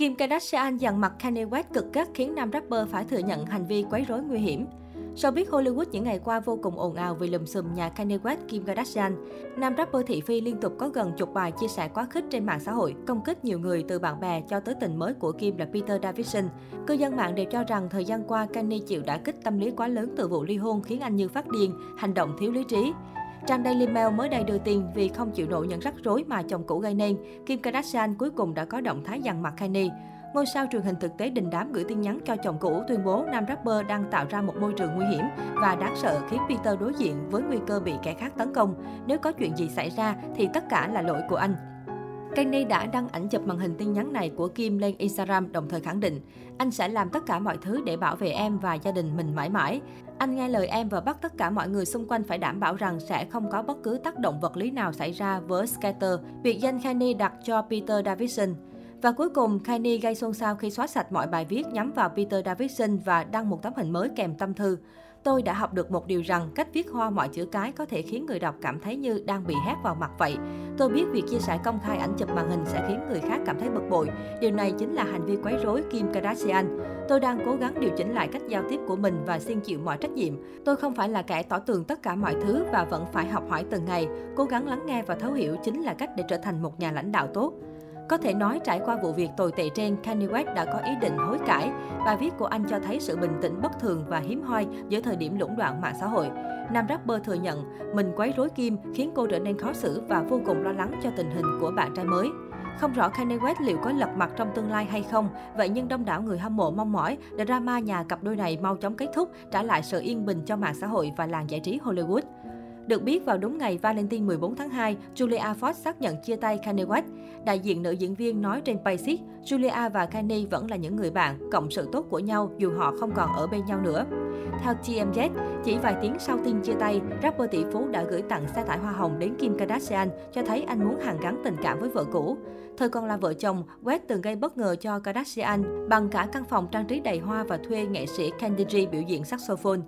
Kim Kardashian dằn mặt Kanye West cực gắt khiến nam rapper phải thừa nhận hành vi quấy rối nguy hiểm. Sau biết Hollywood những ngày qua vô cùng ồn ào vì lùm xùm nhà Kanye West Kim Kardashian. Nam rapper thị phi liên tục có gần chục bài chia sẻ quá khích trên mạng xã hội, công kích nhiều người từ bạn bè cho tới tình mới của Kim là Peter Davidson. Cư dân mạng đều cho rằng thời gian qua Kanye chịu đã kích tâm lý quá lớn từ vụ ly hôn khiến anh như phát điên, hành động thiếu lý trí. Trang Daily Mail mới đây đưa tin vì không chịu nổi những rắc rối mà chồng cũ gây nên, Kim Kardashian cuối cùng đã có động thái dằn mặt Kanye. Ngôi sao truyền hình thực tế đình đám gửi tin nhắn cho chồng cũ tuyên bố nam rapper đang tạo ra một môi trường nguy hiểm và đáng sợ khiến Peter đối diện với nguy cơ bị kẻ khác tấn công. Nếu có chuyện gì xảy ra thì tất cả là lỗi của anh. Kanye đã đăng ảnh chụp màn hình tin nhắn này của Kim lên Instagram đồng thời khẳng định anh sẽ làm tất cả mọi thứ để bảo vệ em và gia đình mình mãi mãi. Anh nghe lời em và bắt tất cả mọi người xung quanh phải đảm bảo rằng sẽ không có bất cứ tác động vật lý nào xảy ra với Skater, biệt danh Kanye đặt cho Peter Davidson. Và cuối cùng, Kanye gây xôn xao khi xóa sạch mọi bài viết nhắm vào Peter Davidson và đăng một tấm hình mới kèm tâm thư. Tôi đã học được một điều rằng cách viết hoa mọi chữ cái có thể khiến người đọc cảm thấy như đang bị hét vào mặt vậy. Tôi biết việc chia sẻ công khai ảnh chụp màn hình sẽ khiến người khác cảm thấy bực bội. Điều này chính là hành vi quấy rối Kim Kardashian. Tôi đang cố gắng điều chỉnh lại cách giao tiếp của mình và xin chịu mọi trách nhiệm. Tôi không phải là kẻ tỏ tường tất cả mọi thứ và vẫn phải học hỏi từng ngày. Cố gắng lắng nghe và thấu hiểu chính là cách để trở thành một nhà lãnh đạo tốt. Có thể nói trải qua vụ việc tồi tệ trên, Kanye West đã có ý định hối cải. Bài viết của anh cho thấy sự bình tĩnh bất thường và hiếm hoi giữa thời điểm lũng đoạn mạng xã hội. Nam rapper thừa nhận mình quấy rối Kim khiến cô trở nên khó xử và vô cùng lo lắng cho tình hình của bạn trai mới. Không rõ Kanye West liệu có lật mặt trong tương lai hay không, vậy nhưng đông đảo người hâm mộ mong mỏi drama nhà cặp đôi này mau chóng kết thúc, trả lại sự yên bình cho mạng xã hội và làng giải trí Hollywood. Được biết vào đúng ngày Valentine 14 tháng 2, Julia Fox xác nhận chia tay Kanye West. Đại diện nữ diễn viên nói trên Basic, Julia và Kanye vẫn là những người bạn, cộng sự tốt của nhau dù họ không còn ở bên nhau nữa. Theo TMZ, chỉ vài tiếng sau tin chia tay, rapper tỷ phú đã gửi tặng xe tải hoa hồng đến Kim Kardashian, cho thấy anh muốn hàn gắn tình cảm với vợ cũ. Thời còn là vợ chồng, West từng gây bất ngờ cho Kardashian bằng cả căn phòng trang trí đầy hoa và thuê nghệ sĩ Candy biểu diễn saxophone.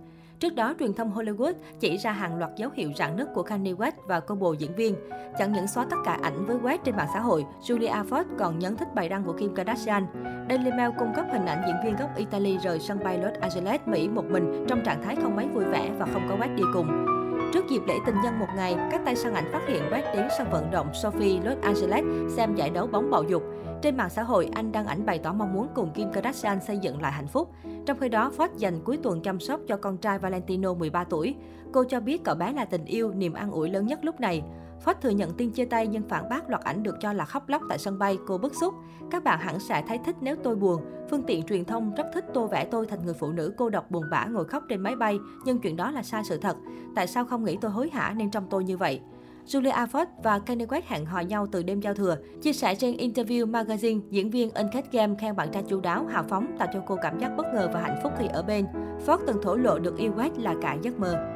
Trước đó, truyền thông Hollywood chỉ ra hàng loạt dấu hiệu rạn nứt của Kanye West và cô bồ diễn viên. Chẳng những xóa tất cả ảnh với West trên mạng xã hội, Julia Ford còn nhấn thích bài đăng của Kim Kardashian. Daily Mail cung cấp hình ảnh diễn viên gốc Italy rời sân bay Los Angeles, Mỹ một mình trong trạng thái không mấy vui vẻ và không có West đi cùng. Trước dịp lễ tình nhân một ngày, các tay săn ảnh phát hiện Brad đến sân vận động Sophie Los Angeles xem giải đấu bóng bầu dục. Trên mạng xã hội, anh đăng ảnh bày tỏ mong muốn cùng Kim Kardashian xây dựng lại hạnh phúc. Trong khi đó, Ford dành cuối tuần chăm sóc cho con trai Valentino 13 tuổi. Cô cho biết cậu bé là tình yêu, niềm an ủi lớn nhất lúc này. Phát thừa nhận tin chia tay nhưng phản bác loạt ảnh được cho là khóc lóc tại sân bay, cô bức xúc. Các bạn hẳn sẽ thấy thích nếu tôi buồn. Phương tiện truyền thông rất thích tô vẽ tôi thành người phụ nữ cô độc buồn bã ngồi khóc trên máy bay, nhưng chuyện đó là sai sự thật. Tại sao không nghĩ tôi hối hả nên trong tôi như vậy? Julia Ford và Kanye West hẹn hò nhau từ đêm giao thừa. Chia sẻ trên Interview Magazine, diễn viên Uncut Game khen bạn trai chu đáo, hào phóng, tạo cho cô cảm giác bất ngờ và hạnh phúc khi ở bên. Ford từng thổ lộ được yêu West là cả giấc mơ.